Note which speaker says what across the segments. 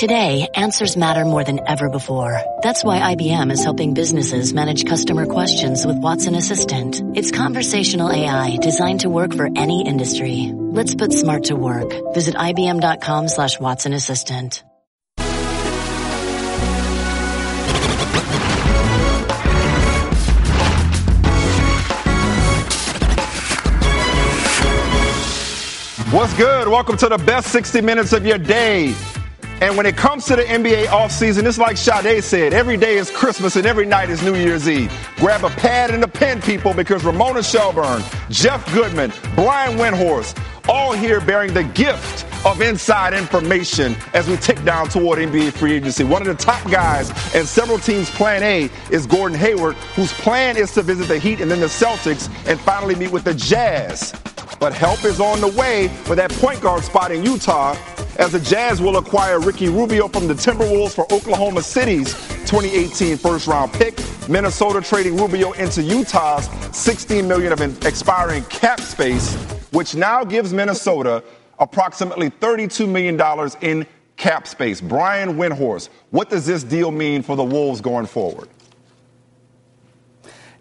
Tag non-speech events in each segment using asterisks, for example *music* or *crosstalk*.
Speaker 1: Today, answers matter more than ever before. That's why IBM is helping businesses manage customer questions with Watson Assistant. It's conversational AI designed to work for any industry. Let's put smart to work. Visit IBM.com slash Watson Assistant.
Speaker 2: What's good? Welcome to the best 60 minutes of your day. And when it comes to the NBA offseason, it's like Sade said every day is Christmas and every night is New Year's Eve. Grab a pad and a pen, people, because Ramona Shelburne, Jeff Goodman, Brian Windhorst, all here bearing the gift of inside information as we tick down toward NBA free agency. One of the top guys and several teams' plan A is Gordon Hayward, whose plan is to visit the Heat and then the Celtics and finally meet with the Jazz. But help is on the way for that point guard spot in Utah as the Jazz will acquire Ricky Rubio from the Timberwolves for Oklahoma City's 2018 first round pick. Minnesota trading Rubio into Utah's 16 million of expiring cap space, which now gives Minnesota approximately $32 million in cap space. Brian Windhorst, what does this deal mean for the Wolves going forward?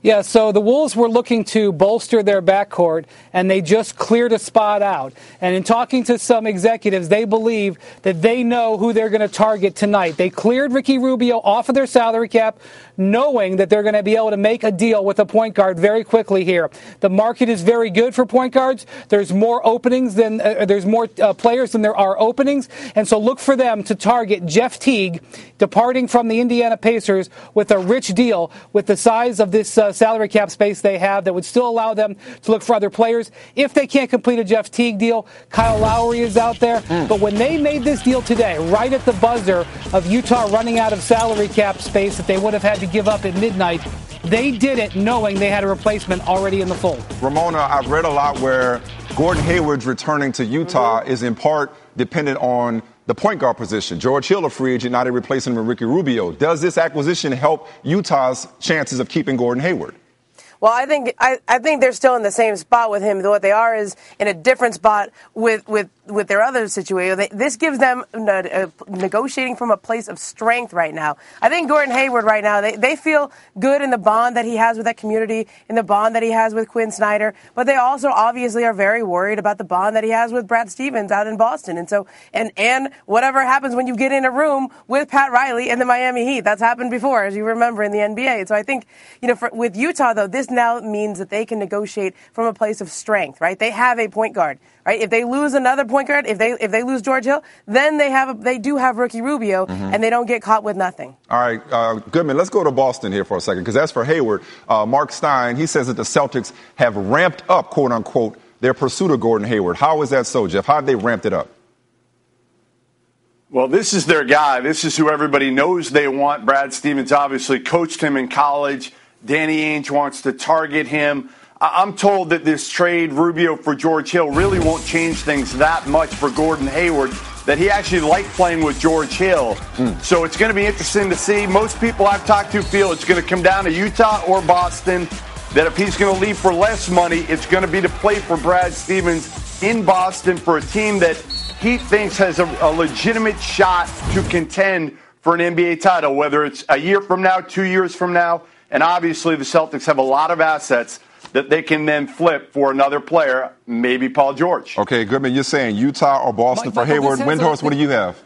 Speaker 3: Yeah, so the Wolves were looking to bolster their backcourt, and they just cleared a spot out. And in talking to some executives, they believe that they know who they're going to target tonight. They cleared Ricky Rubio off of their salary cap, knowing that they're going to be able to make a deal with a point guard very quickly here. The market is very good for point guards. There's more openings than uh, there's more uh, players than there are openings, and so look for them to target Jeff Teague, departing from the Indiana Pacers with a rich deal with the size of this. Uh, salary cap space they have that would still allow them to look for other players. If they can't complete a Jeff Teague deal, Kyle Lowry is out there. Mm. But when they made this deal today, right at the buzzer of Utah running out of salary cap space that they would have had to give up at midnight, they did it knowing they had a replacement already in the fold.
Speaker 2: Ramona, I've read a lot where Gordon Hayward's returning to Utah mm-hmm. is in part dependent on the point guard position. George Hill, a free agent, they're replacing him with Ricky Rubio. Does this acquisition help Utah's chances of keeping Gordon Hayward?
Speaker 4: Well, I think I, I think they're still in the same spot with him. What they are is in a different spot with with with their other situation. This gives them negotiating from a place of strength right now. I think Gordon Hayward right now they, they feel good in the bond that he has with that community, in the bond that he has with Quin Snyder, but they also obviously are very worried about the bond that he has with Brad Stevens out in Boston. And so and and whatever happens when you get in a room with Pat Riley and the Miami Heat, that's happened before, as you remember in the NBA. So I think you know for, with Utah though, this now means that they can negotiate from a place of strength, right? They have a point guard, right? If they lose another point guard, if they if they lose George Hill, then they have a, they do have Ricky Rubio, mm-hmm. and they don't get caught with nothing.
Speaker 2: All right, uh, Goodman, let's go to Boston here for a second, because as for Hayward, uh, Marc Stein, he says that the Celtics have ramped up, quote unquote, their pursuit of Gordon Hayward. How is that so, Jeff? How have they ramped it up?
Speaker 5: Well, this is their guy. This is who everybody knows they want. Brad Stevens obviously coached him in college. Danny Ainge wants to target him. I'm told that this trade, Rubio for George Hill, really won't change things that much for Gordon Hayward. That he actually liked playing with George Hill. Mm. So it's going to be interesting to see. Most people I've talked to feel it's going to come down to Utah or Boston. That if he's going to leave for less money, it's going to be to play for Brad Stevens in Boston for a team that he thinks has a, a legitimate shot to contend for an NBA title, whether it's a year from now, two years from now. And obviously, the Celtics have a lot of assets that they can then flip for another player, maybe Paul George.
Speaker 2: Okay, Goodman, you're saying Utah or Boston Mike, for Hayward. Windhorst, what do you have?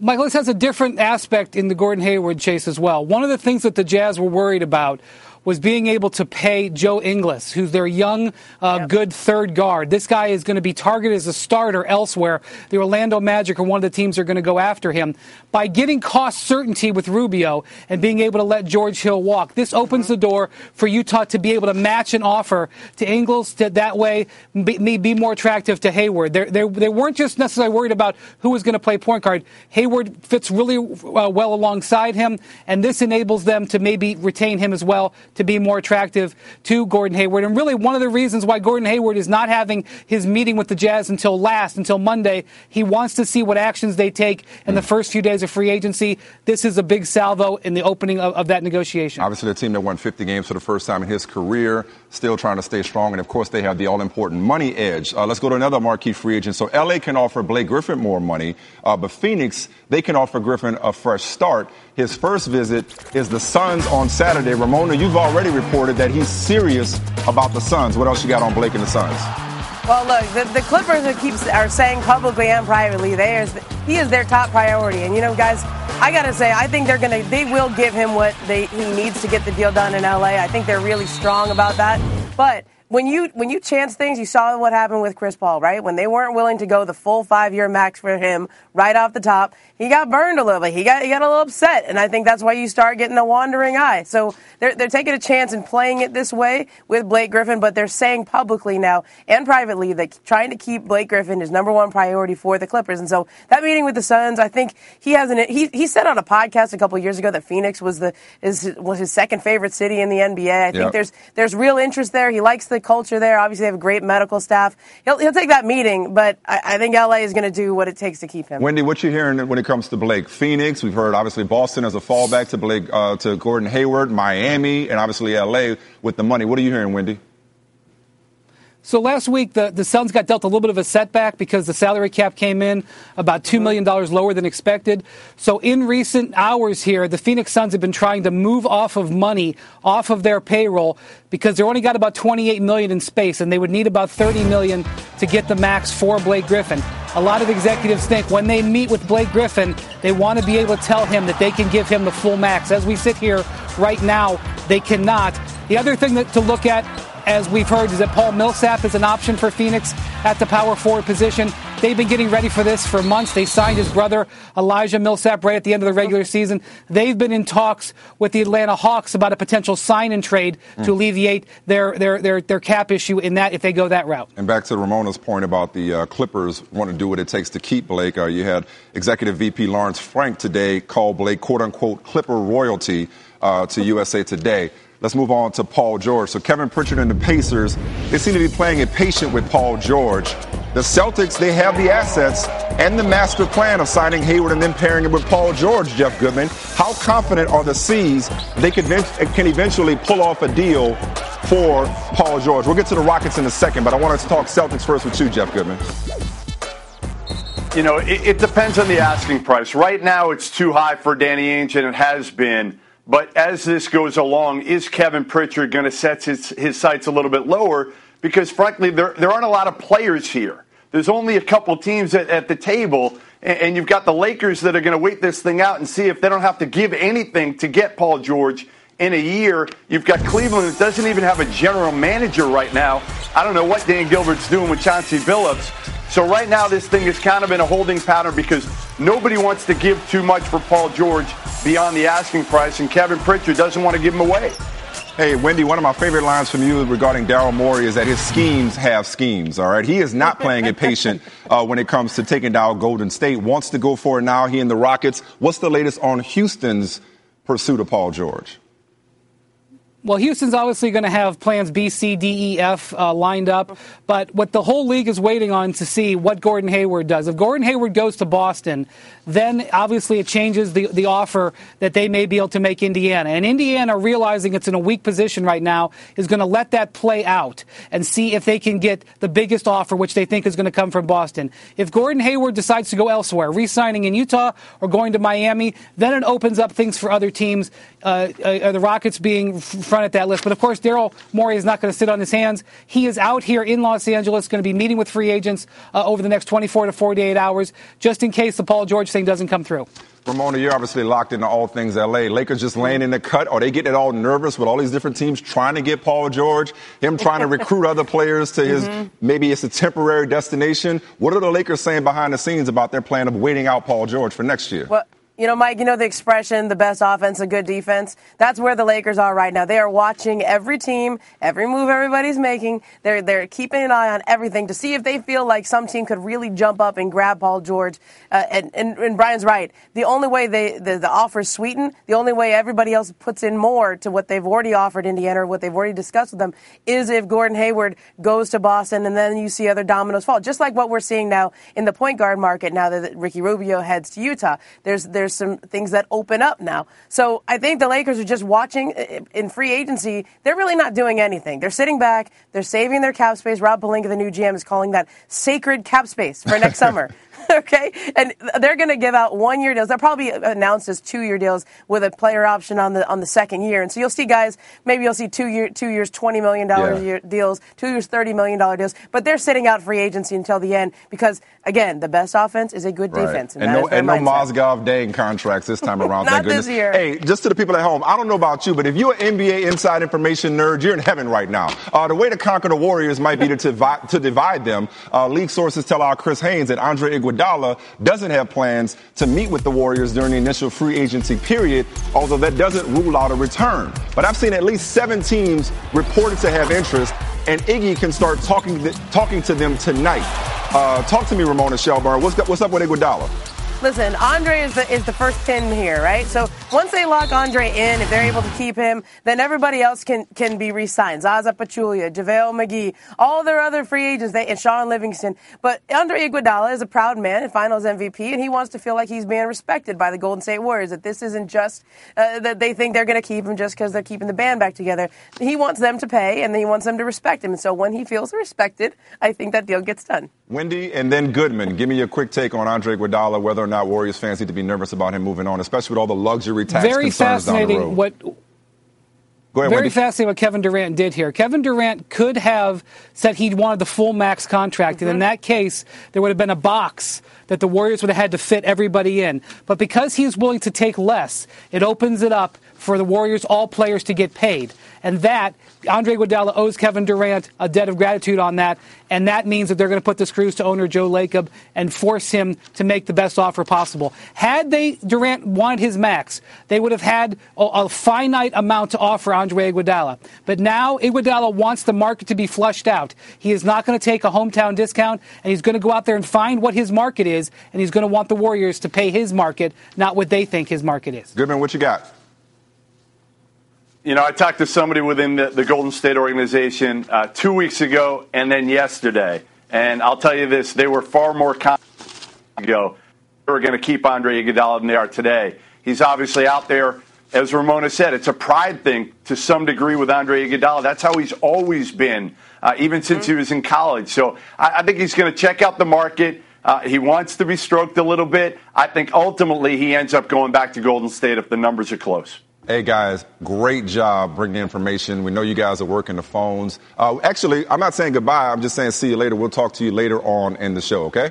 Speaker 3: Michael, this has a different aspect in the Gordon Hayward chase as well. One of the things that the Jazz were worried about was being able to pay Joe Ingles, who's their young, uh, yep. good third guard. This guy is going to be targeted as a starter elsewhere. The Orlando Magic or one of the teams are going to go after him. By getting cost certainty with Rubio and being able to let George Hill walk, this opens mm-hmm. the door for Utah to be able to match an offer to Ingles to that way be, be more attractive to Hayward. They're, they're, they were not just necessarily worried about who was going to play point guard. Hayward fits really uh, well alongside him, and this enables them to maybe retain him as well to be more attractive to Gordon Hayward. And really, one of the reasons why Gordon Hayward is not having his meeting with the Jazz until last, until Monday, he wants to see what actions they take in the first few days of free agency. This is a big salvo in the opening of, of that negotiation.
Speaker 2: Obviously, the team that won 50 games for the first time in his career, still trying to stay strong. And of course, they have the all important money edge. Uh, let's go to another marquee free agent. So, LA can offer Blake Griffin more money, uh, but Phoenix, they can offer Griffin a fresh start. His first visit is the Suns on Saturday. Ramona, you've already reported that he's serious about the Suns. What else you got on Blake and the Suns?
Speaker 4: Well, look, the, the Clippers are, keeps, are saying publicly and privately they is, he is their top priority. And you know, guys, I gotta say, I think they're gonna they will give him what they, he needs to get the deal done in LA. I think they're really strong about that. But when you when you chance things, you saw what happened with Chris Paul, right? When they weren't willing to go the full five year max for him right off the top, he got burned a little bit. He got he got a little upset, and I think that's why you start getting a wandering eye. So they're they're taking a chance and playing it this way with Blake Griffin, but they're saying publicly now and privately that trying to keep Blake Griffin is number one priority for the Clippers. And so that meeting with the Suns, I think he has an he he said on a podcast a couple years ago that Phoenix was the is was his second favorite city in the NBA. I think there's there's real interest there. He likes the culture there. Obviously, they have great medical staff. He'll, he'll take that meeting, but I, I think LA is going to do what it takes to keep him.
Speaker 2: Wendy, what you hearing when it comes to Blake? Phoenix, we've heard obviously Boston as a fallback to Blake uh, to Gordon Hayward, Miami, and obviously LA with the money. What are you hearing, Wendy?
Speaker 3: So last week, the, the Suns got dealt a little bit of a setback because the salary cap came in about $2 million lower than expected. So in recent hours here, the Phoenix Suns have been trying to move off of money off of their payroll because they only got about 28 million in space and they would need about 30 million to get the max for Blake Griffin. A lot of executives think when they meet with Blake Griffin, they want to be able to tell him that they can give him the full max. As we sit here right now, they cannot. The other thing that, to look at as we've heard, is that Paul Millsap is an option for Phoenix at the power forward position. They've been getting ready for this for months. They signed his brother, Elijah Millsap, right at the end of the regular season. They've been in talks with the Atlanta Hawks about a potential sign and trade mm. to alleviate their, their, their, their cap issue in that if they go that route.
Speaker 2: And back to Ramona's point about the uh, Clippers want to do what it takes to keep Blake. Uh, you had Executive VP Lawrence Frank today call Blake, quote unquote, Clipper royalty uh, to USA Today. Let's move on to Paul George. So Kevin Pritchard and the Pacers, they seem to be playing it patient with Paul George. The Celtics, they have the assets and the master plan of signing Hayward and then pairing it with Paul George, Jeff Goodman. How confident are the C's they can, eventually pull off a deal for Paul George? We'll get to the Rockets in a second, but I want to talk Celtics first with you, Jeff Goodman.
Speaker 5: You know, it, it depends on the asking price. Right now, it's too high for Danny Ainge, and it has been. But as this goes along, is Kevin Pritchard going to set his, his sights a little bit lower? Because frankly, there, there aren't a lot of players here. There's only a couple teams at, at the table, and, and you've got the Lakers that are going to wait this thing out and see if they don't have to give anything to get Paul George in a year. You've got Cleveland that doesn't even have a general manager right now. I don't know what Dan Gilbert's doing with Chauncey Billups. So right now, this thing is kind of in a holding pattern because nobody wants to give too much for Paul George beyond the asking price, and Kevin Pritchard doesn't want to give him away.
Speaker 2: Hey, Wendy, one of my favorite lines from you regarding Daryl Morey is that his schemes have schemes, all right? He is not playing it patient *laughs* uh, when it comes to taking down Golden State. Wants to go for it now. He and the Rockets. What's the latest on Houston's pursuit of Paul George?
Speaker 3: Well, Houston's obviously going to have plans B, C, D, E, F uh, lined up. But what the whole league is waiting on to see what Gordon Hayward does. If Gordon Hayward goes to Boston, then obviously it changes the, the offer that they may be able to make Indiana. And Indiana, realizing it's in a weak position right now, is going to let that play out and see if they can get the biggest offer, which they think is going to come from Boston. If Gordon Hayward decides to go elsewhere, re signing in Utah or going to Miami, then it opens up things for other teams, uh, uh, the Rockets being front at that list. But of course, Daryl Morey is not going to sit on his hands. He is out here in Los Angeles, going to be meeting with free agents uh, over the next 24 to 48 hours, just in case the Paul George thing doesn't come through.
Speaker 2: Ramona, you're obviously locked into all things LA. Lakers just laying in the cut. Are they getting all nervous with all these different teams trying to get Paul George? Him trying to *laughs* recruit other players to his mm-hmm. maybe it's a temporary destination. What are the Lakers saying behind the scenes about their plan of waiting out Paul George for next year?
Speaker 4: Well, You know, Mike, you know the expression, the best offense, a good defense? That's where the Lakers are right now. They are watching every team, every move everybody's making. They're, they're keeping an eye on everything to see if they feel like some team could really jump up and grab Paul George. Uh, and, and, and, Brian's right. The only way they, the, the offer is sweetened, the only way everybody else puts in more to what they've already offered Indiana or what they've already discussed with them is if Gordon Hayward goes to Boston and then you see other dominoes fall. Just like what we're seeing now in the point guard market now that Ricky Rubio heads to Utah. There's, there's there's some things that open up now. So I think the Lakers are just watching in free agency. They're really not doing anything. They're sitting back. They're saving their cap space. Rob Pelinka, the new GM, is calling that sacred cap space for next *laughs* summer. *laughs* okay? And they're going to give out one year deals. They'll probably announce as two year deals with a player option on the on the second year. And so you'll see guys, maybe you'll see two year two years, twenty million dollar yeah. deals, two years, thirty million dollar deals. But they're sitting out free agency until the end because again, the best offense is a good right. defense,
Speaker 2: and, and no and no Mozgov Deng contracts this time around. *laughs*
Speaker 4: Not this year.
Speaker 2: Hey, just to the people at home, I don't know about you, but if you're an NBA inside information nerd, you're in heaven right now. Uh, the way to conquer the Warriors might be to, divide, to divide them. Uh, league sources tell our Chris Haynes that Andre Iguodala doesn't have plans to meet with the Warriors during the initial free agency period, although that doesn't rule out a return. But I've seen at least seven teams reported to have interest, and Iggy can start talking, talking to them tonight. Uh, talk to me, Ramona Shelburne. What's, what's up with Iguodala?
Speaker 4: Listen, Andre is the is the first pin here, right? So once they lock Andre in, if they're able to keep him, then everybody else can can be re-signed. Zaza Pachulia, JaVale McGee, all their other free agents, they, and Shaun Livingston. But Andre Iguodala is a proud man and Finals MVP, and he wants to feel like he's being respected by the Golden State Warriors. That this isn't just uh, that they think they're going to keep him just because they're keeping the band back together. He wants them to pay, and he wants them to respect him. And so when he feels respected, I think that deal gets done.
Speaker 2: Wendy, and then Goodman. Give me your quick take on Andre Iguodala, whether not Warriors fans need to be nervous about him moving on, especially with all the luxury tax
Speaker 3: Very
Speaker 2: concerns
Speaker 3: fascinating
Speaker 2: down the road.
Speaker 3: What
Speaker 2: Ahead,
Speaker 3: Very
Speaker 2: Wendy.
Speaker 3: fascinating what Kevin Durant did here. Kevin Durant could have said he wanted the full max contract, mm-hmm. and in that case, there would have been a box that the Warriors would have had to fit everybody in. But because he's willing to take less, it opens it up for the Warriors, all players, to get paid. And that, Andre Iguodala owes Kevin Durant a debt of gratitude on that. And that means that they're going to put the screws to owner Joe Lacob and force him to make the best offer possible. Had they, Durant wanted his max, they would have had a, a finite amount to offer Andre Iguodala. But now Iguodala wants the market to be flushed out. He is not going to take a hometown discount, and he's going to go out there and find what his market is, and he's going to want the Warriors to pay his market, not what they think his market is.
Speaker 2: Goodman, what you got?
Speaker 5: You know, I talked to somebody within the, the Golden State organization uh, two weeks ago and then yesterday. And I'll tell you this, they were far more confident ago they were going to keep Andre Iguodala than they are today. He's obviously out there, as Ramona said, it's a pride thing to some degree with Andre Iguodala. That's how he's always been, uh, even since he was in college. So I, I think he's going to check out the market. Uh, he wants to be stroked a little bit. I think ultimately he ends up going back to Golden State if the numbers are close.
Speaker 2: Hey guys, great job bringing the information. We know you guys are working the phones. Uh, actually, I'm not saying goodbye. I'm just saying see you later. We'll talk to you later on in the show, okay?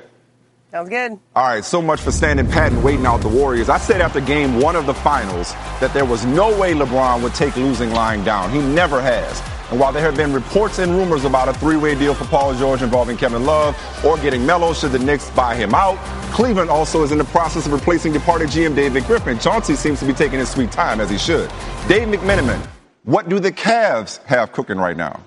Speaker 4: Sounds good.
Speaker 2: All right, so much for standing pat and waiting out the Warriors. I said after game one of the finals that there was no way LeBron would take losing lying down. He never has. And while there have been reports and rumors about a three-way deal for Paul George involving Kevin Love or getting Melo should the Knicks buy him out, Cleveland also is in the process of replacing departed GM David Griffin. Chauncey seems to be taking his sweet time as he should. Dave McMenamin, what do the Cavs have cooking right now?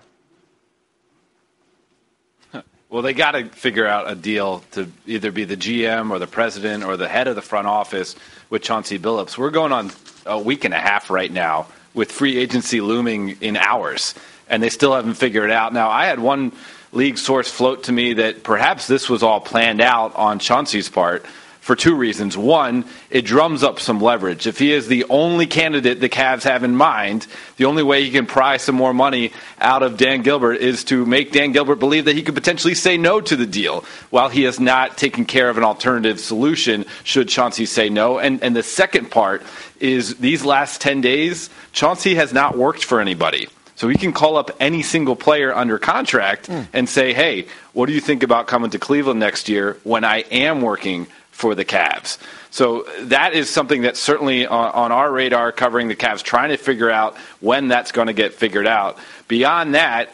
Speaker 2: *laughs*
Speaker 6: Well, they got to figure out a deal to either be the GM or the president or the head of the front office with Chauncey Billups. We're going on a week and a half right now with free agency looming in hours, and they still haven't figured it out. Now, I had one league source float to me that perhaps this was all planned out on Chauncey's part for two reasons. One, it drums up some leverage. If he is the only candidate the Cavs have in mind, the only way he can pry some more money out of Dan Gilbert is to make Dan Gilbert believe that he could potentially say no to the deal while he has not taken care of an alternative solution should Chauncey say no. And, and the second part is these last 10 days, Chauncey has not worked for anybody. So he can call up any single player under contract mm. and say, hey, what do you think about coming to Cleveland next year when I am working for the Cavs? So that is something that's certainly on, on our radar, covering the Cavs, trying to figure out when that's going to get figured out. Beyond that,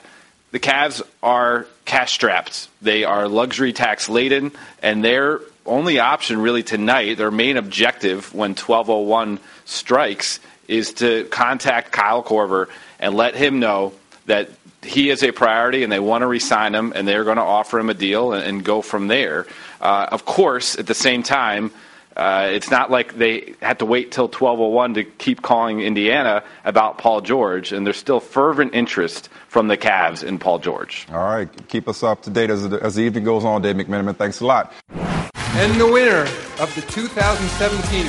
Speaker 6: the Cavs are cash strapped. They are luxury tax laden, and their only option really tonight, their main objective when 1201 strikes is to contact Kyle Korver and let him know that he is a priority and they want to resign him and they're going to offer him a deal and, and go from there. Uh, of course, at the same time, uh, it's not like they had to wait till 1201 to keep calling Indiana about Paul George, and there's still fervent interest from the Cavs in Paul George.
Speaker 2: All right, keep us up to date as, as the evening goes on, Dave McMenamin. Thanks a lot.
Speaker 7: And the winner of the 2017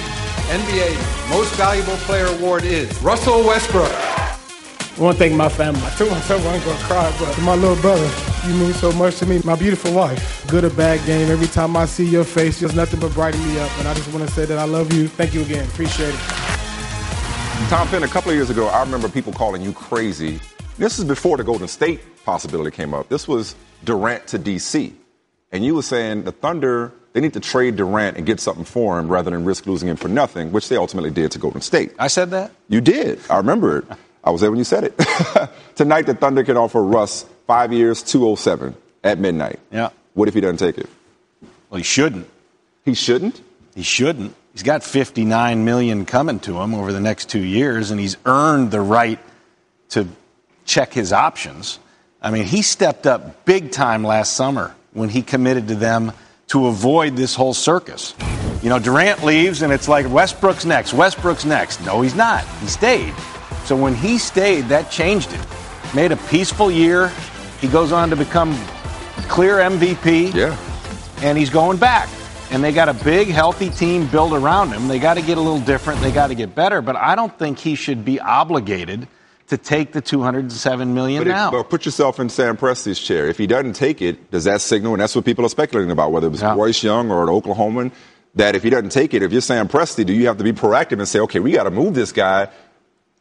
Speaker 7: NBA Most Valuable Player Award is Russell Westbrook.
Speaker 8: I want to thank my family. I told myself I ain't gonna cry, but to my little brother, you mean so much to me. My beautiful wife. Good or bad game. Every time I see your face, just nothing but brighten me up. And I just want to say that I love you. Thank you again. Appreciate it.
Speaker 2: Tom Finn, a couple of years ago, I remember people calling you crazy. This is before the Golden State possibility came up. This was Durant to DC. And you were saying the Thunder, they need to trade Durant and get something for him rather than risk losing him for nothing, which they ultimately did to Golden State.
Speaker 9: I said that?
Speaker 2: You did. I remember it. *laughs* I was there when you said it. *laughs* Tonight, the Thunder can offer Russ five years, 207 at midnight.
Speaker 9: Yeah.
Speaker 2: What if he doesn't take it?
Speaker 9: Well, he shouldn't.
Speaker 2: He shouldn't?
Speaker 9: He shouldn't. He's got 59 million coming to him over the next two years, and he's earned the right to check his options. I mean, he stepped up big time last summer when he committed to them to avoid this whole circus. You know, Durant leaves, and it's like Westbrook's next, Westbrook's next. No, he's not. He stayed. So when he stayed, that changed it. Made a peaceful year. He goes on to become clear MVP.
Speaker 2: Yeah.
Speaker 9: And he's going back. And they got a big, healthy team built around him. They got to get a little different. They got to get better. But I don't think he should be obligated to take the 207 million
Speaker 2: but
Speaker 9: now.
Speaker 2: But put yourself in Sam Presti's chair. If he doesn't take it, does that signal? And that's what people are speculating about, whether it was
Speaker 9: Yeah.
Speaker 2: Royce Young or an Oklahoman. That if he doesn't take it, if you're Sam Presti, do you have to be proactive and say, okay, we got to move this guy,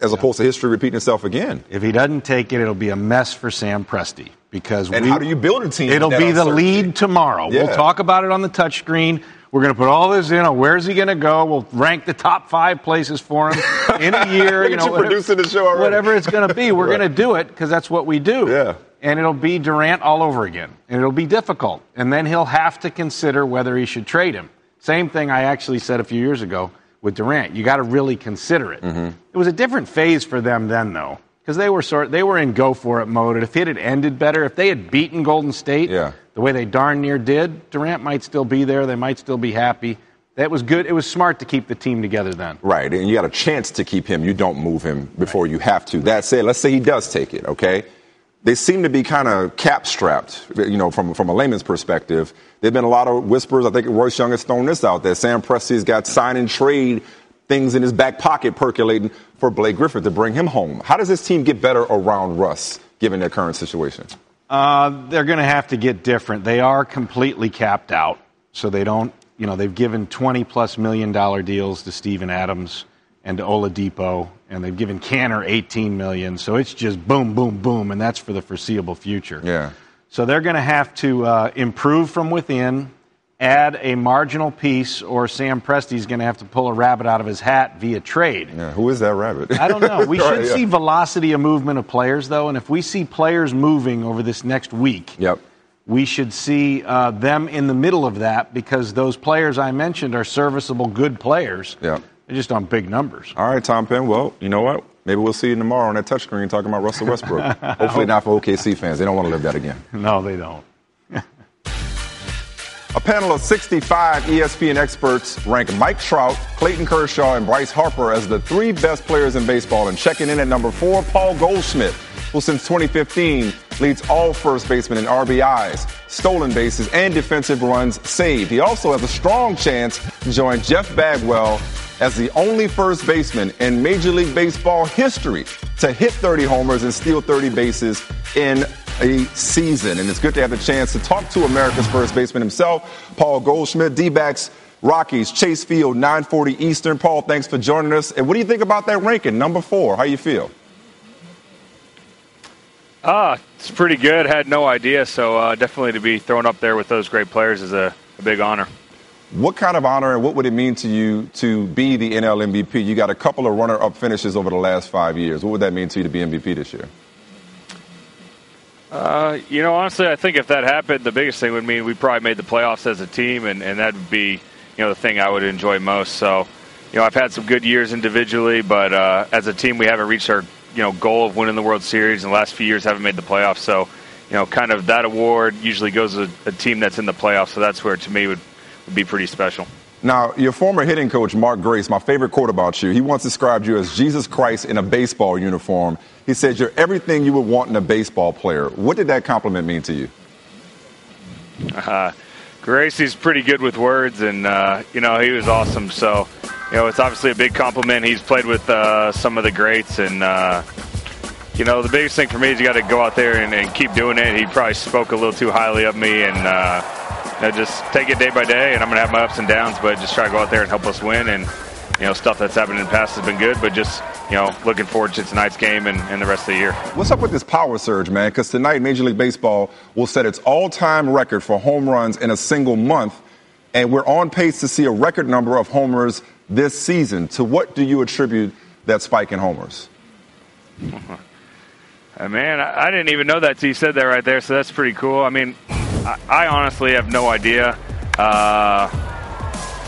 Speaker 2: as opposed to history repeating itself again?
Speaker 9: If he doesn't take it, it'll be a mess for Sam Presti because
Speaker 2: And
Speaker 9: we,
Speaker 2: how do you build a team?
Speaker 9: It'll be the lead tomorrow.
Speaker 2: Yeah.
Speaker 9: We'll talk about it on the touchscreen. We're going to put all this in. On where's he going to go? We'll rank the top five places for him in a *laughs* year. You know, whatever-
Speaker 2: producing the show already.
Speaker 9: whatever it's going to be. We're *laughs*
Speaker 2: Right.
Speaker 9: going to do it because that's what we do.
Speaker 2: Yeah.
Speaker 9: And it'll be Durant all over again, and it'll be difficult. And then he'll have to consider whether he should trade him. Same thing I actually said a few years ago with Durant. You got to really consider it.
Speaker 2: Mm-hmm.
Speaker 9: It was a different phase for them then, though, because they were sort they were in go for it mode. And if it had ended better, if they had beaten Golden State
Speaker 2: Yeah.
Speaker 9: the way they darn near did, Durant might still be there. They might still be happy. That was good. It was smart to keep the team together then.
Speaker 2: Right, and you got a chance to keep him. You don't move him before you have to. That said, let's say he does take it, okay? They seem to be kind of cap strapped, you know, from, from a layman's perspective. There have been a lot of whispers. I think Royce Young has thrown this out there. Sam Presti's got sign and trade things in his back pocket percolating for Blake Griffin to bring him home. How does this team get better around Russ, given their current situation?
Speaker 9: Uh, they're going to have to get different. They are completely capped out, so they don't. You know, they've given twenty plus million dollar deals to Steven Adams and to Oladipo, and they've given Kanter eighteen million. So it's just boom, boom, boom, and that's for the foreseeable future.
Speaker 2: Yeah.
Speaker 9: So they're going to have to uh, improve from within, add a marginal piece, or Sam Presti's going to have to pull a rabbit out of his hat via trade.
Speaker 2: Yeah, who is that rabbit?
Speaker 9: I don't know. We *laughs* should
Speaker 2: yeah.
Speaker 9: see velocity of movement of players, though, and if we see players moving over this next week,
Speaker 2: Yep.
Speaker 9: we should see uh, them in the middle of that because those players I mentioned are serviceable, good players.
Speaker 2: Yep.
Speaker 9: They're just on big numbers.
Speaker 2: All right, Tom Penn. Well, you know what? Maybe we'll see you tomorrow on that touchscreen talking about Russell Westbrook. *laughs* Hopefully not for OKC fans. They don't want to live that again. *laughs*
Speaker 9: No, they don't. *laughs*
Speaker 2: A panel of 65 ESPN experts rank Mike Trout, Clayton Kershaw, and Bryce Harper as the three best players in baseball. And checking in at number four, Paul Goldschmidt, who since 2015 leads all first basemen in RBIs, stolen bases, and defensive runs saved. He also has a strong chance to join Jeff Bagwell as the only first baseman in Major League Baseball history to hit 30 homers and steal 30 bases in a season. And it's good to have the chance to talk to America's first baseman himself, Paul Goldschmidt, D-backs, Rockies, Chase Field, 940 Eastern. Paul, thanks for joining us. And what do you think about that ranking, number four? How you feel?
Speaker 10: Ah, it's pretty good. Had no idea, so uh, definitely to be thrown up there with those great players is a, a big honor.
Speaker 2: What kind of honor and what would it mean to you to be the NL MVP? You got a couple of runner-up finishes over the last five years. What would that mean to you to be MVP this year?
Speaker 10: Uh, you know, honestly, I think if that happened, the biggest thing would mean we probably made the playoffs as a team, and, and that would be, you know, the thing I would enjoy most. So, you know, I've had some good years individually, but uh, as a team, we haven't reached our, you know, goal of winning the World Series. In the last few years, haven't made the playoffs. So, you know, kind of that award usually goes to a team that's in the playoffs. So that's where, to me, would, would be pretty special.
Speaker 2: Now, your former hitting coach, Mark Grace, my favorite quote about you, he once described you as Jesus Christ in a baseball uniform. He said you're everything you would want in a baseball player. What did that compliment mean to you?
Speaker 10: Uh, Gracie's pretty good with words, and, uh, you know, he was awesome. So, you know, it's obviously a big compliment. He's played with uh, some of the greats, and, uh, you know, the biggest thing for me is you got to go out there and, and, keep doing it. He probably spoke a little too highly of me, and uh, you know, just take it day by day. And I'm going to have my ups and downs, but just try to go out there and help us win. And you know, stuff that's happened in the past has been good, but just you know, looking forward to tonight's game and, and the rest of the year.
Speaker 2: What's up with this power surge, man? Because tonight, Major League Baseball will set its all-time record for home runs in a single month, and we're on pace to see a record number of homers this season. To what do you attribute that spike in homers? *laughs*
Speaker 10: Uh, man, I, I, didn't even know that. So you said that right there, so that's pretty cool. I mean, I, honestly have no idea. Uh,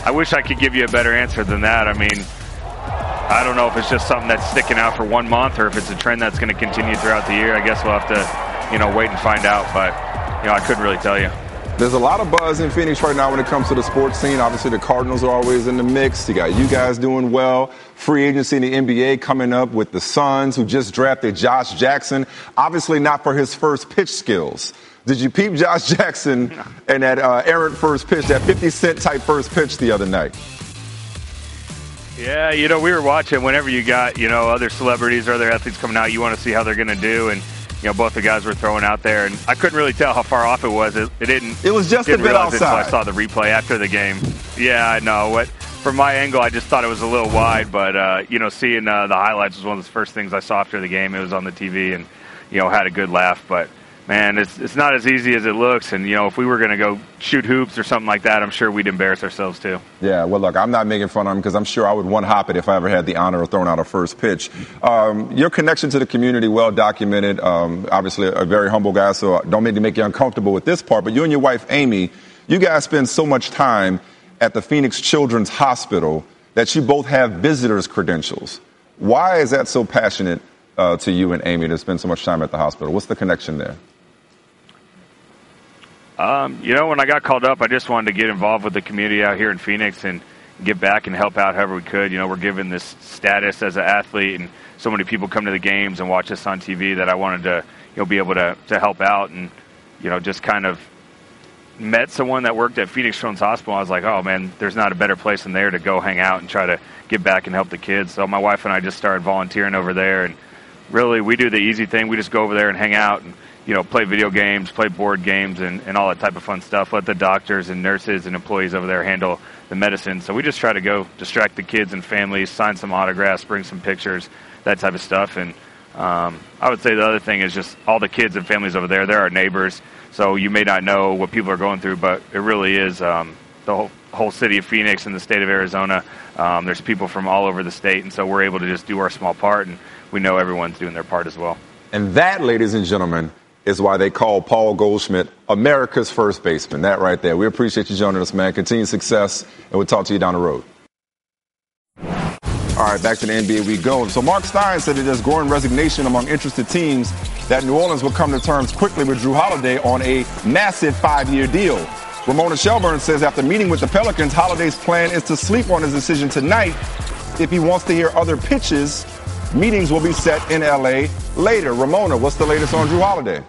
Speaker 10: I wish I could give you a better answer than that. I mean, I don't know if it's just something that's sticking out for one month or if it's a trend that's going to continue throughout the year. I guess we'll have to, you know, wait and find out. But you know, I couldn't really tell you.
Speaker 2: There's a lot of buzz in Phoenix right now when it comes to the sports scene. Obviously, the Cardinals are always in the mix. You got you guys doing well. Free agency in the NBA coming up with the Suns, who just drafted Josh Jackson. Obviously, not for his first pitch skills. Did you peep Josh *laughs* Jackson and that uh, errant first pitch, that 50 cent type first pitch the other night?
Speaker 10: Yeah, you know, we were watching whenever you got, you know, other celebrities or other athletes coming out, you want to see how they're going to do. And you know, both the guys were throwing out there, and I couldn't really tell how far off it was. It, it didn't.
Speaker 2: It was just
Speaker 10: a
Speaker 2: bit outside.
Speaker 10: I saw the replay after the game. Yeah, I know. What from my angle, I just thought it was a little wide, but uh, you know, seeing uh, the highlights was one of the first things I saw after the game. It was on the TV, and you know, had a good laugh. But man, it's it's not as easy as it looks. And you know, if we were going to go shoot hoops or something like that, I'm sure we'd embarrass ourselves too.
Speaker 2: Yeah, well, look, I'm not making fun of him because I'm sure I would one hop it if I ever had the honor of throwing out a first pitch. Um, your connection to the community, well documented. Um, obviously, a very humble guy, so don't make me make you uncomfortable with this part. But you and your wife, Amy, you guys spend so much time at the Phoenix Children's Hospital that you both have visitors' credentials. Why is that so passionate uh, to you and Amy to spend so much time at the hospital? What's the connection there?
Speaker 10: Um, you know, when I got called up, I just wanted to get involved with the community out here in Phoenix and give back and help out however we could. You know, we're given this status as an athlete, and so many people come to the games and watch us on TV that I wanted to, you know, be able to to help out and, you know, just kind of met someone that worked at Phoenix Children's Hospital. I was like, oh man, there's not a better place than there to go hang out and try to give back and help the kids. So my wife and I just started volunteering over there, and really we do the easy thing. We just go over there and hang out and you know, play video games, play board games, and, and all that type of fun stuff. Let the doctors and nurses and employees over there handle the medicine. So we just try to go distract the kids and families, sign some autographs, bring some pictures, that type of stuff. And um, I would say the other thing is just all the kids and families over there. They're our neighbors, so you may not know what people are going through, but it really is um, the whole, whole city of Phoenix and the state of Arizona. Um, there's people from all over the state, and so we're able to just do our small part, and we know everyone's doing their part as well.
Speaker 2: And that, ladies and gentlemen, is why they call Paul Goldschmidt America's first baseman. That right there. We appreciate you joining us, man. Continued success, and we'll talk to you down the road. All right, back to the NBA we go. So Marc Stein said that there's growing resignation among interested teams that New Orleans will come to terms quickly with Jrue Holiday on a massive five-year deal. Ramona Shelburne says after meeting with the Pelicans, Holiday's plan is to sleep on his decision tonight if he wants to hear other pitches Meetings will be set in LA later. Ramona, what's the latest on Jrue Holiday?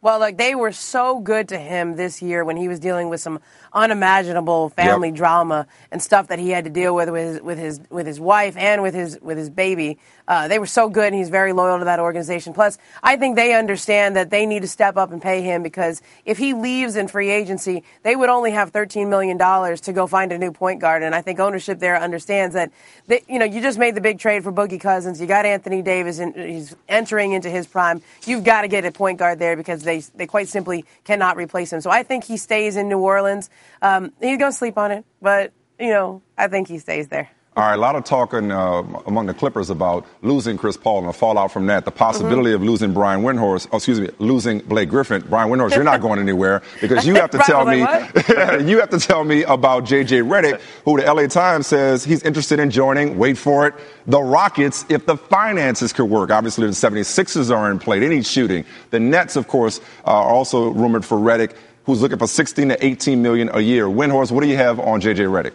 Speaker 4: Well, like they were so good to him this year when he was dealing with some unimaginable family yep. drama and stuff that he had to deal with with his, with his with his wife and with his with his baby. Uh, they were so good, and he's very loyal to that organization. Plus, I think they understand that they need to step up and pay him because if he leaves in free agency, they would only have $13 million to go find a new point guard. And I think ownership there understands that, they, you know, you just made the big trade for Boogie Cousins. You got Anthony Davis, and he's entering into his prime. You've got to get a point guard there because they, they quite simply cannot replace him. So I think he stays in New Orleans. Um, he's going to sleep on it, but, you know, I think he stays there.
Speaker 2: All right, a lot of talking uh, among the Clippers about losing Chris Paul and the fallout from that. The possibility mm-hmm. of losing Brian Windhorst, oh, excuse me, losing Blake Griffin. Brian Windhorst, you're not *laughs* going anywhere because you *laughs* have to tell me, *laughs* you have to tell me about JJ Redick, who the LA Times says he's interested in joining. Wait for it, the Rockets if the finances could work. Obviously, the 76ers are in play. They need shooting. The Nets, of course, are also rumored for Redick, who's looking for 16 to 18 million a year. Windhorst, what do you have on JJ Redick?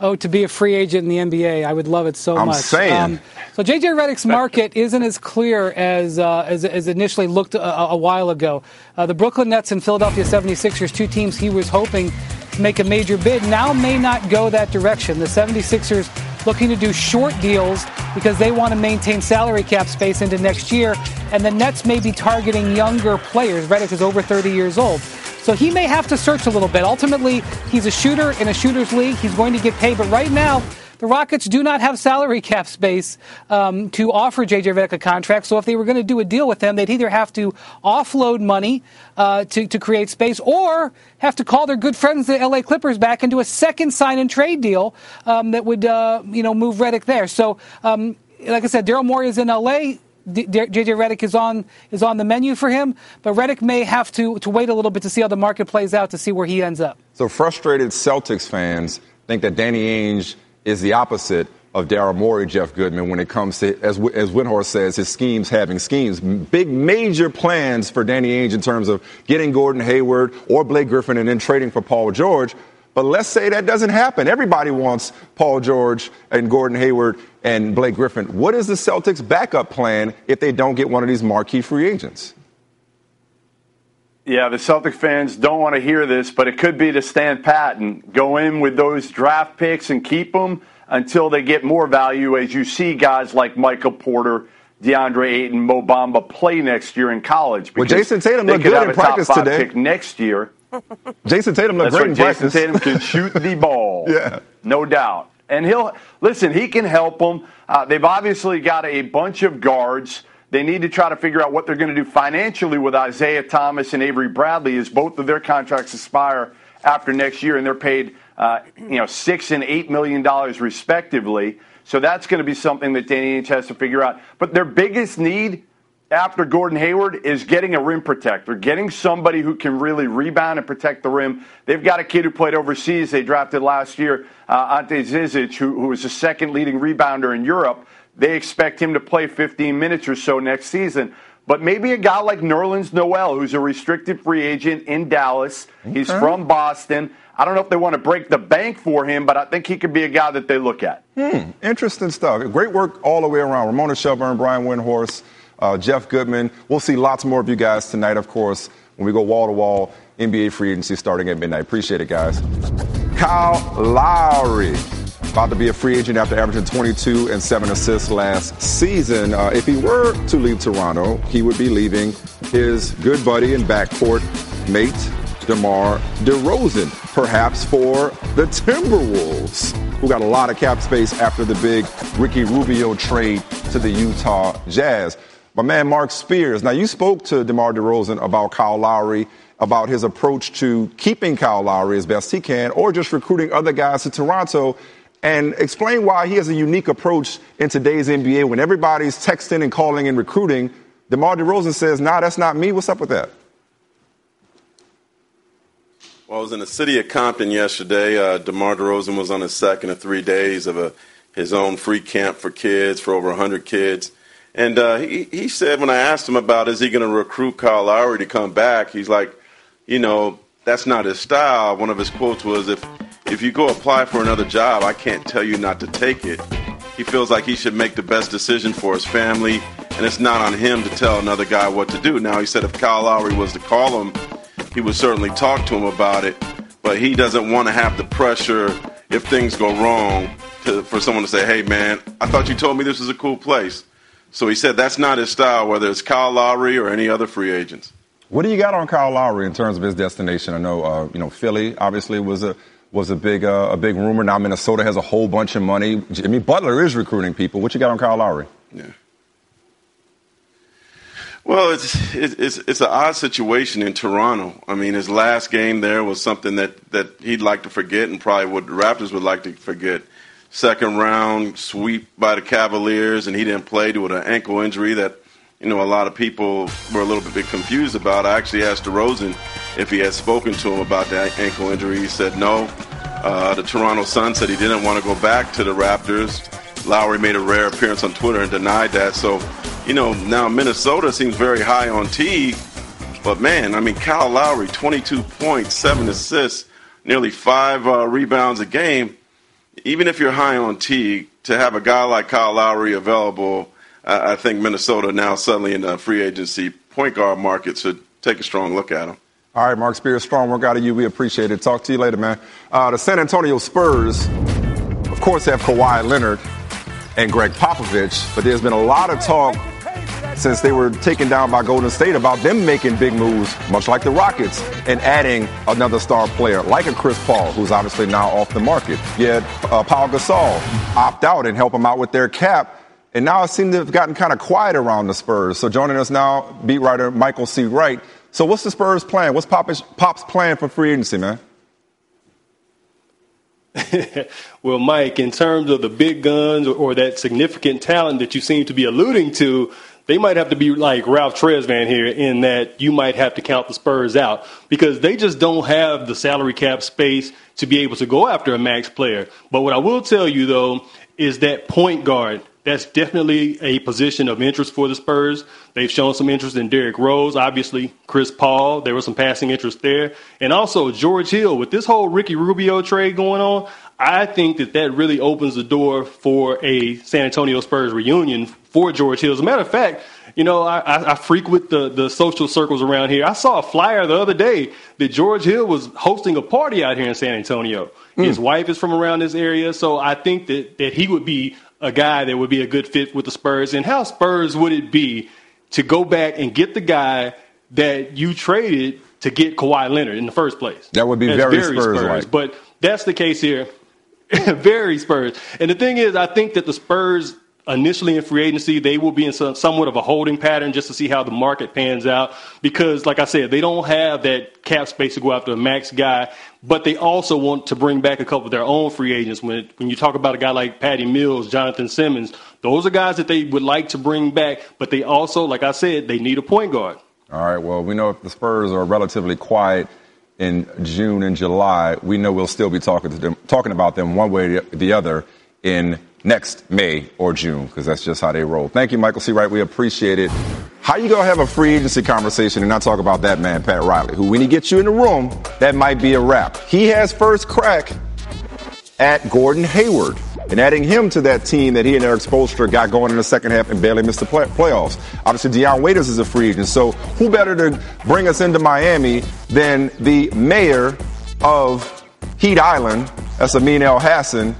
Speaker 3: Oh, to be a free agent in the NBA, I would love it so
Speaker 2: I'm
Speaker 3: much.
Speaker 2: I'm saying. Um,
Speaker 3: so JJ Redick's market *laughs* isn't as clear as uh, as, as, initially looked a, a while ago. Uh, the Brooklyn Nets and Philadelphia 76ers, two teams he was hoping to make a major bid, now may not go that direction. The 76ers looking to do short deals because they want to maintain salary cap space into next year, and the Nets may be targeting younger players. Redick is over 30 years old. So he may have to search a little bit. Ultimately, he's a shooter in a shooter's league. He's going to get paid. But right now, the Rockets do not have salary cap space um, to offer J.J. Redick a contract. So if they were going to do a deal with him, they'd either have to offload money uh, to, to create space or have to call their good friends, the L.A. Clippers, back into a second sign and trade deal um, that would, uh, you know, move Redick there. So, um, like I said, Daryl Morey is in L.A. JJ Redick is on is on the menu for him, but Redick may have to to wait a little bit to see how the market plays out to see where he ends up.
Speaker 2: So frustrated Celtics fans think that Danny Ainge is the opposite of Daryl Morey, Jeff Goodman, when it comes to, as, as Windhorst says, his schemes having schemes. Big, major plans for Danny Ainge in terms of getting Gordon Hayward or Blake Griffin and then trading for Paul George. But let's say that doesn't happen. Everybody wants Paul George and Gordon Hayward and Blake Griffin. What is the Celtics' backup plan if they don't get one of these marquee free agents?
Speaker 5: Yeah, the Celtic fans don't want to hear this, but it could be to stand pat and go in with those draft picks and keep them until they get more value as you see guys like Michael Porter, DeAndre Ayton, Mo Bamba play next year in college.
Speaker 2: Well, Jayson Tatum looked good in practice today.
Speaker 5: next year. *laughs*
Speaker 2: Jayson Tatum looked
Speaker 5: That's
Speaker 2: great in
Speaker 5: Jayson
Speaker 2: practice.
Speaker 5: Tatum can *laughs* shoot the ball.
Speaker 2: yeah.
Speaker 5: No doubt. And he'll, listen, he can help them. Uh, they've obviously got a bunch of guards. They need to try to figure out what they're going to do financially with Isaiah Thomas and Avery Bradley as both of their contracts expire after next year, and they're paid, uh, you know, six and eight million dollars respectively. So that's going to be something that Danny Ainge has to figure out. But their biggest need after Gordon Hayward is getting a rim protector, getting somebody who can really rebound and protect the rim. They've got a kid who played overseas. They drafted last year, uh, Ante Zizic, who, who was the second leading rebounder in Europe. They expect him to play 15 minutes or so next season. But maybe a guy like Nerlens Noel, who's a restricted free agent in Dallas. Okay. He's from Boston. I don't know if they want to break the bank for him, but I think he could be a guy that they look at.
Speaker 2: Hmm. Interesting stuff. Great work all the way around. Ramona Shelburne, Brian Windhorst uh, Jeff Goodman. We'll see lots more of you guys tonight, of course, when we go wall to wall. NBA free agency starting at midnight. Appreciate it, guys. Kyle Lowry, about to be a free agent after averaging 22 and 7 assists last season. Uh, if he were to leave Toronto, he would be leaving his good buddy and backcourt mate, DeMar DeRozan, perhaps for the Timberwolves, who got a lot of cap space after the big Ricky Rubio trade to the Utah Jazz. My man Marc Spears. Now, you spoke to DeMar DeRozan about Kyle Lowry, about his approach to keeping Kyle Lowry as best he can, or just recruiting other guys to Toronto. And explain why he has a unique approach in today's NBA when everybody's texting and calling and recruiting. DeMar DeRozan says, nah, that's not me. What's up with that?
Speaker 11: Well, I was in the city of Compton yesterday. Uh, DeMar DeRozan was on his second of three days of a, his own free camp for kids, for over 100 kids. And uh, he, he said when I asked him about is he going to recruit Kyle Lowry to come back, he's like, you know, that's not his style. One of his quotes was, if, if you go apply for another job, I can't tell you not to take it. He feels like he should make the best decision for his family, and it's not on him to tell another guy what to do. Now, he said if Kyle Lowry was to call him, he would certainly talk to him about it, but he doesn't want to have the pressure if things go wrong to, for someone to say, hey, man, I thought you told me this was a cool place. So he said that's not his style, whether it's Kyle Lowry or any other free agents.
Speaker 2: What do you got on Kyle Lowry in terms of his destination? I know, uh, you know, Philly obviously was a was a big uh, a big rumor. Now Minnesota has a whole bunch of money. Jimmy Butler is recruiting people. What you got on Kyle Lowry?
Speaker 11: Yeah. Well, it's, it's it's an odd situation in Toronto. I mean, his last game there was something that, that he'd like to forget, and probably what the Raptors would like to forget. Second round sweep by the Cavaliers, and he didn't play due to an ankle injury that you know a lot of people were a little bit confused about. I actually asked DeRozan if he had spoken to him about that ankle injury. He said no. Uh, the Toronto Sun said he didn't want to go back to the Raptors. Lowry made a rare appearance on Twitter and denied that. So, you know, now Minnesota seems very high on T. But man, I mean, Kyle Lowry, 22 points, seven assists, nearly five uh, rebounds a game. Even if you're high on T, to have a guy like Kyle Lowry available, uh, I think Minnesota now suddenly in the free agency point guard market should take a strong look at him.
Speaker 2: All right, Marc Spears, strong work out of you. We appreciate it. Talk to you later, man. Uh, the San Antonio Spurs, of course, have Kawhi Leonard and Gregg Popovich, but there's been a lot of talk since they were taken down by Golden State about them making big moves, much like the Rockets, and adding another star player like a Chris Paul, who's obviously now off the market. Yet uh, Paul Gasol opt out and help them out with their cap. And now it seems to have gotten kind of quiet around the Spurs. So joining us now, beat writer Michael C. Wright. So what's the Spurs plan? What's Pop's, Pop's plan for free agency, man? *laughs*
Speaker 12: well, Mike, in terms of the big guns or, or, that significant talent that you seem to be alluding to, they might have to be like Ralph Tresvant here in that you might have to count the Spurs out because they just don't have the salary cap space to be able to go after a max player. But what I will tell you, though, is that point guard that's definitely a position of interest for the Spurs. They've shown some interest in Derrick Rose, obviously Chris Paul. There was some passing interest there, and also George Hill. With this whole Ricky Rubio trade going on, I think that that really opens the door for a San Antonio Spurs reunion for George Hill. As a matter of fact, you know, I, I, frequent the, the social circles around here. I saw a flyer the other day that George Hill was hosting a party out here in San Antonio. Mm. His wife is from around this area, so I think that, that he would be a guy that would be a good fit with the Spurs. And how Spurs would it be to go back and get the guy that you traded to get Kawhi Leonard in the first place?
Speaker 2: That would be very, very Spurs, Spurs.
Speaker 12: But that's the case here. *laughs* very Spurs. And the thing is, I think that the Spurs initially in free agency, they will be in some, somewhat of a holding pattern just to see how the market pans out. Because, like I said, they don't have that cap space to go after a max guy, but they also want to bring back a couple of their own free agents. When, when you talk about a guy like Patty Mills, Jonathan Simmons, those are guys that they would like to bring back, but they also, like I said, they need a point guard.
Speaker 2: All right. Well, we know if the Spurs are relatively quiet in June and July, we know we'll still be talking to them, talking about them one way or the other in next May or June, because that's just how they roll. Thank you, Michael C. Wright. We appreciate it. How you gonna have a free agency conversation and not talk about that man, Pat Riley, who when he gets you in the room, that might be a wrap. He has first crack at Gordon Hayward and adding him to that team that he and Erik Spoelstra got going in the second half and barely missed the play- playoffs. Obviously, Dion Waiters is a free agent, so who better to bring us into Miami than the mayor of Heat Island, that's Amin Elhassan,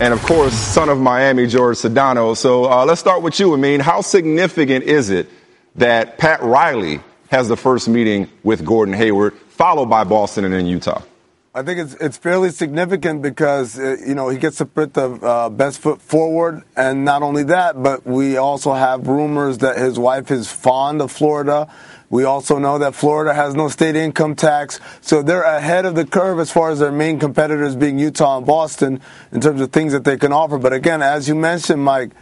Speaker 2: and of course, son of Miami, George Sedano. So uh, let's start with you. I mean, how significant is it that Pat Riley has the first meeting with Gordon Hayward, followed by Boston and then Utah?
Speaker 13: I think it's it's fairly significant because uh, you know he gets to put the uh, best foot forward, and not only that, but we also have rumors that his wife is fond of Florida. We also know that Florida has no state income tax, so they're ahead of the curve as far as their main competitors being Utah and Boston in terms of things that they can offer. But again, as you mentioned, Mike,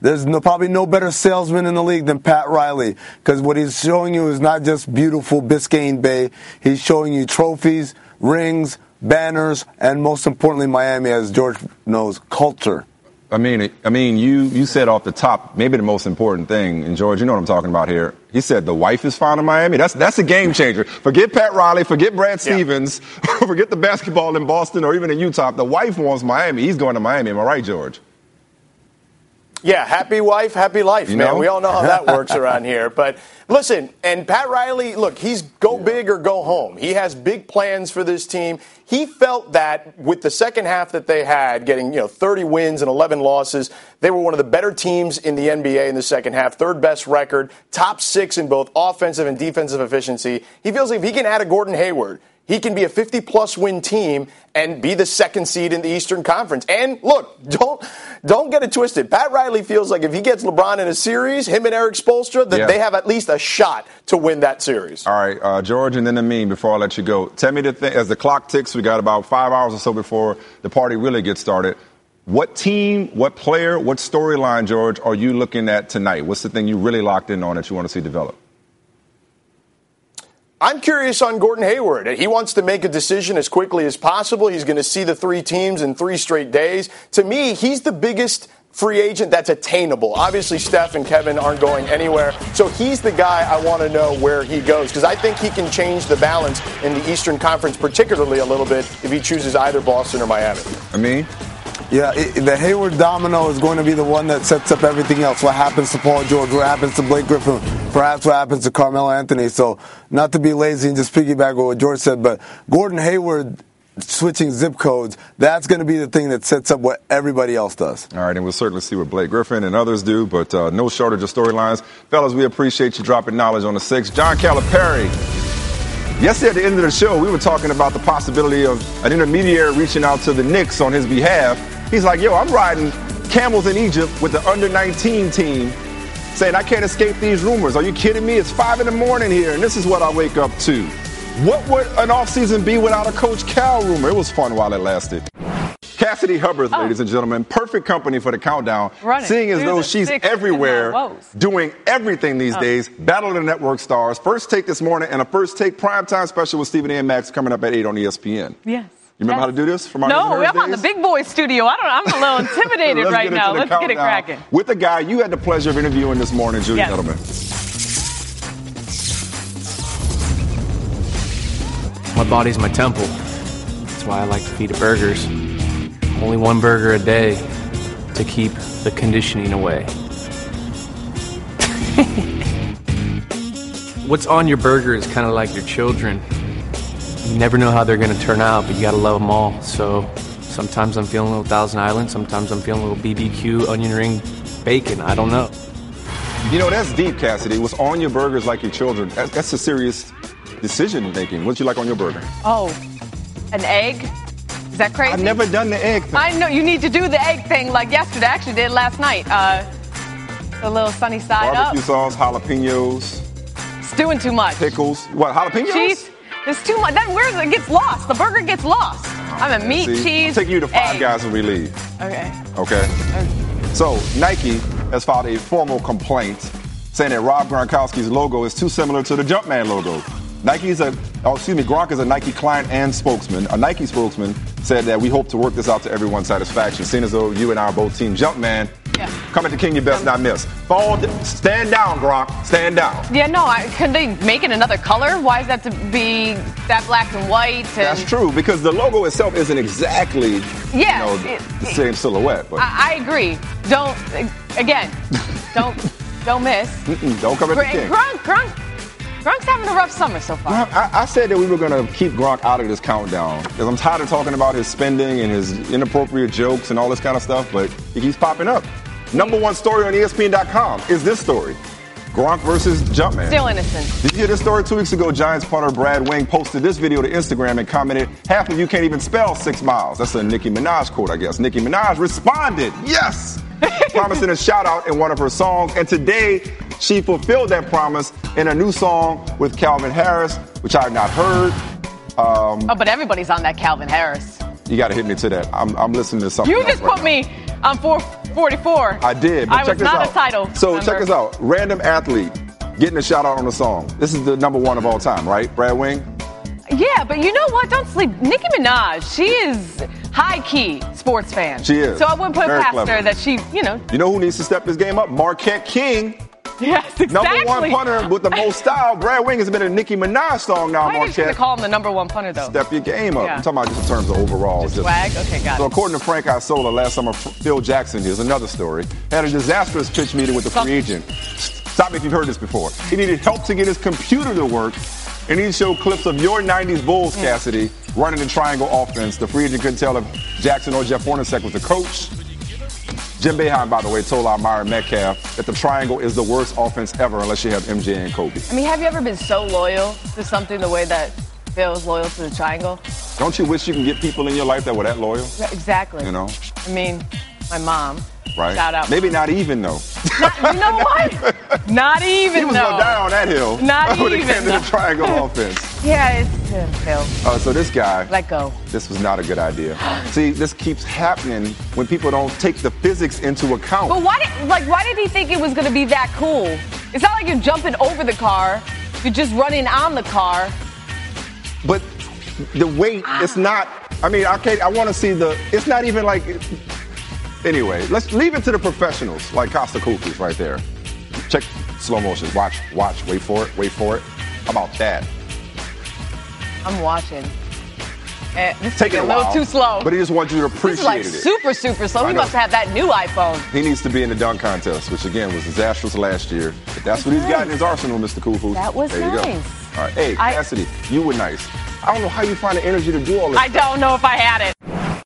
Speaker 13: there's no, probably no better salesman in the league than Pat Riley because what he's showing you is not just beautiful Biscayne Bay. He's showing you trophies, rings, banners, and most importantly, Miami, as George knows, culture.
Speaker 2: I mean, I mean, you you said off the top maybe the most important thing, and George, you know what I'm talking about here. He said the wife is fond of Miami. That's that's a game changer. Forget Pat Riley, forget Brad Stevens, yeah. *laughs* forget the basketball in Boston or even in Utah. The wife wants Miami. He's going to Miami. Am I right, George?
Speaker 14: Yeah, happy wife, happy life,
Speaker 2: you
Speaker 14: man.
Speaker 2: Know?
Speaker 14: We all know how that *laughs* works around here. But listen, and Pat Riley, look, he's go yeah. big or go home. He has big plans for this team. He felt that with the second half that they had, getting you know 30 wins and 11 losses, they were one of the better teams in the NBA in the second half, third best record, top six in both offensive and defensive efficiency. He feels like if he can add a Gordon Hayward, he can be a 50 plus win team and be the second seed in the Eastern Conference. And look, *laughs* don't don't get it twisted. Pat Riley feels like if he gets LeBron in a series, him and Erik Spoelstra, that
Speaker 2: Yeah.
Speaker 14: they have at least a shot to win that series.
Speaker 2: All right, uh, George, and then Amin, before I let you go. Tell me the thing, as the clock ticks, we got about five hours or so before the party really gets started. What team, what player, what storyline, George, are you looking at tonight? What's the thing you really locked in on that you want to see develop?
Speaker 14: I'm curious on Gordon Hayward. He wants to make a decision as quickly as possible. He's going to see the three teams in three straight days. To me, he's the biggest free agent that's attainable. Obviously, Steph and Kevin aren't going anywhere. So he's the guy I want to know where he goes because I think he can change the balance in the Eastern Conference, particularly a little bit if he chooses either Boston or Miami.
Speaker 2: I mean,
Speaker 13: Yeah, it, the Hayward domino is going to be the one that sets up everything else. What happens to Paul George? What happens to Blake Griffin? Perhaps what happens to Carmelo Anthony? So, not to be lazy and just piggyback on what George said, but Gordon Hayward switching zip codes, that's going to be the thing that sets up what everybody else does.
Speaker 2: All right, and we'll certainly see what Blake Griffin and others do, but uh, no shortage of storylines. Fellas, we appreciate you dropping knowledge on the six. John Calipari. Yesterday at the end of the show, we were talking about the possibility of an intermediary reaching out to the Knicks on his behalf. He's like, yo, I'm riding camels in Egypt with the under 19 team, saying I can't escape these rumors. Are you kidding me? It's five in the morning here, and this is what I wake up to. What would an offseason be without a Coach Cal rumor? It was fun while it lasted. Cassidy Hubbarth, ladies and gentlemen, perfect company for the countdown.
Speaker 15: Running
Speaker 2: Seeing as though she's everywhere, doing everything these
Speaker 15: Oh.
Speaker 2: days. Battle of the Network stars. First take this morning and a first take primetime special with Stephen A. and Max coming up at 8 on ESPN.
Speaker 15: Yes.
Speaker 2: You remember how to do this from our
Speaker 15: No,
Speaker 2: Hers
Speaker 15: I'm on the big boy studio. I don't. I'm a little *laughs* intimidated right
Speaker 2: get
Speaker 15: now. Let's get it cracking.
Speaker 2: With the guy you had the pleasure of interviewing this morning, Julian
Speaker 15: Yes.
Speaker 2: Edelman.
Speaker 16: My body's my temple. That's why I like to feed it burgers. Only one burger a day to keep the conditioning away. *laughs* What's on your burger is kind of like your children. You never know how they're going to turn out, but you got to love them all. So sometimes I'm feeling a little Thousand Island, sometimes I'm feeling a little BBQ, onion ring, bacon. I don't know.
Speaker 2: You know, that's deep, Cassidy. What's on your burgers like your children? That's, that's a serious decision making. What you like on your burger?
Speaker 15: Oh, an egg? Is that crazy?
Speaker 2: I've never done the egg thing.
Speaker 15: I know you need to do the egg thing like yesterday. I actually did last night. Uh, a little sunny side
Speaker 2: Barbecue
Speaker 15: up.
Speaker 2: sauce, jalapenos,
Speaker 15: It's doing too much.
Speaker 2: pickles. What, jalapenos?
Speaker 15: Cheese. There's too much. Then where it gets lost? The burger gets lost. I'm a meat,
Speaker 2: See,
Speaker 15: cheese.
Speaker 2: I'm taking you to five
Speaker 15: egg.
Speaker 2: guys when we leave.
Speaker 15: Okay.
Speaker 2: Okay. So Nike has filed a formal complaint saying that Rob Gronkowski's logo is too similar to the Jumpman logo. Nike's a, oh, excuse me, Gronk is a Nike client and spokesman. A Nike spokesman said that we hope to work this out to everyone's satisfaction. Seeing as though you and I are both team Jumpman, come at the king you best not miss. Fall, stand down, Gronk, stand down.
Speaker 15: Yeah, no. I, could they make it another color? Why is that to be that black and white? And,
Speaker 2: That's true because the logo itself isn't exactly,
Speaker 15: Yeah,
Speaker 2: you know,
Speaker 15: it-
Speaker 2: the same silhouette. But
Speaker 15: I, I agree. Don't again. *laughs* don't don't miss.
Speaker 2: mm-mm, don't come at the
Speaker 15: Gr-
Speaker 2: king.
Speaker 15: Gronk, Gronk, Gronk's having a rough summer so far.
Speaker 2: I, I said that we were going to keep Gronk out of this countdown because I'm tired of talking about his spending and his inappropriate jokes and all this kind of stuff, but he keeps popping up. Number one story on ESPN.com is this story Gronk versus Jumpman.
Speaker 15: Still innocent.
Speaker 2: Did you hear this story? Two weeks ago, Giants punter Brad Wing posted this video to Instagram and commented, Half of you can't even spell six miles. That's a Nicki Minaj quote, I guess. Nicki Minaj responded, Yes! *laughs* promising a shout out in one of her songs. And today, she fulfilled that promise in a new song with Calvin Harris, which I have not heard. Um,
Speaker 15: Oh, but everybody's on that Calvin Harris.
Speaker 2: you got to hit me to that. I'm, I'm listening to something.
Speaker 15: You just
Speaker 2: right
Speaker 15: put me on 444.
Speaker 2: I did. But
Speaker 15: I
Speaker 2: check
Speaker 15: was
Speaker 2: this
Speaker 15: not
Speaker 2: out.
Speaker 15: a title.
Speaker 2: So
Speaker 15: member.
Speaker 2: check this out. Random athlete getting a shout out on a song. This is the number one of all time, right? Brad Wing.
Speaker 15: Yeah, but you know what? Don't sleep. Nicki Minaj, she is high key sports fan.
Speaker 2: She is.
Speaker 15: So I wouldn't put
Speaker 2: Very
Speaker 15: past
Speaker 2: clever.
Speaker 15: her that she, you know.
Speaker 2: You know who needs to step this game up? Marquette King. *laughs*
Speaker 15: Yes, exactly.
Speaker 2: Number one punter with the most style. Brad Wing has been a Nicki Minaj song now,
Speaker 15: Why are you just gonna call him the number one punter though?
Speaker 2: Step your game up.
Speaker 15: Yeah.
Speaker 2: I'm talking about just in terms of overall. Just
Speaker 15: Swag. Okay, got
Speaker 2: So
Speaker 15: it.
Speaker 2: according to Frank Isola, last summer Phil Jackson, here's another story, had a disastrous pitch meeting with the free agent. Stop me if you've heard this before. He needed help to get his computer to work, and he showed clips of your 90s Bulls,
Speaker 15: Mm.
Speaker 2: Cassidy, running the triangle offense. The free agent couldn't tell if Jackson or Jeff Hornacek was the coach. Jim Boeheim, by the way, told our Myron Medcalf that the triangle is the worst offense ever unless you have MJ and Kobe.
Speaker 15: I mean, have you ever been so loyal to something the way that Phil's loyal to the triangle.
Speaker 2: Don't you wish you can get people in your life that were that loyal?
Speaker 15: Exactly.
Speaker 2: You know,
Speaker 15: I mean, my mom.
Speaker 2: right?
Speaker 15: Shout out.
Speaker 2: Maybe not even though.
Speaker 15: Not, you know what? *laughs* Not even though.
Speaker 2: He was
Speaker 15: though.
Speaker 2: gonna die on that hill.
Speaker 15: Not
Speaker 2: when it
Speaker 15: even,
Speaker 2: came to the triangle *laughs* offense.
Speaker 15: Yeah, it's uh, Phil.
Speaker 2: Uh, so this guy,
Speaker 15: Let go.
Speaker 2: this was not a good idea. *gasps* See, this keeps happening when people don't take the physics into account.
Speaker 15: But why did like why did he think it was gonna be that cool? It's not like you're jumping over the car. You're just running on the car.
Speaker 2: But the weight, it's not. I mean, I can't. I want to see the. It's not even like. Anyway, let's leave it to the professionals, like Costa Kukis right there. Check slow motion. Watch, watch. Wait for it. Wait for it. How about that?
Speaker 15: I'm watching. Eh, this
Speaker 2: Take it
Speaker 15: a
Speaker 2: a
Speaker 15: little
Speaker 2: while,
Speaker 15: too slow.
Speaker 2: But he just wants you to
Speaker 15: this
Speaker 2: appreciate
Speaker 15: is like
Speaker 2: it.
Speaker 15: super, super slow. He must have that new iPhone.
Speaker 2: He needs to be in the dunk contest, which again was disastrous last year. But that's what he's got in his arsenal, Mr. Kufu.
Speaker 15: That was
Speaker 2: there you go.
Speaker 15: nice.
Speaker 2: All right, hey
Speaker 15: I-
Speaker 2: Cassidy, you were nice. I don't know how you find the energy to do all this.
Speaker 15: I don't know if I had it.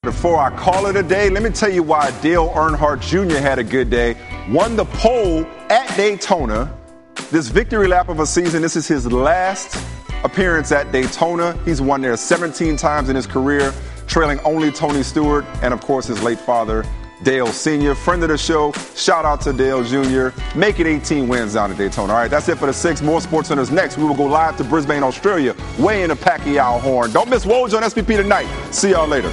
Speaker 2: Before I call it a day, let me tell you why Dale Earnhardt Jr. had a good day. Won the pole at Daytona. This victory lap of a season, this is his last appearance at Daytona. He's won there 17 times in his career, trailing only Tony Stewart and, of course, his late father, Dale Sr., friend of the show. Shout out to Dale Jr. Make it 18 wins down at Daytona. All right, that's it for the six. More Sports Centers next. We will go live to Brisbane, Australia, weigh in the Pacquiao horn. Don't miss Woj on SPP tonight. See y'all later.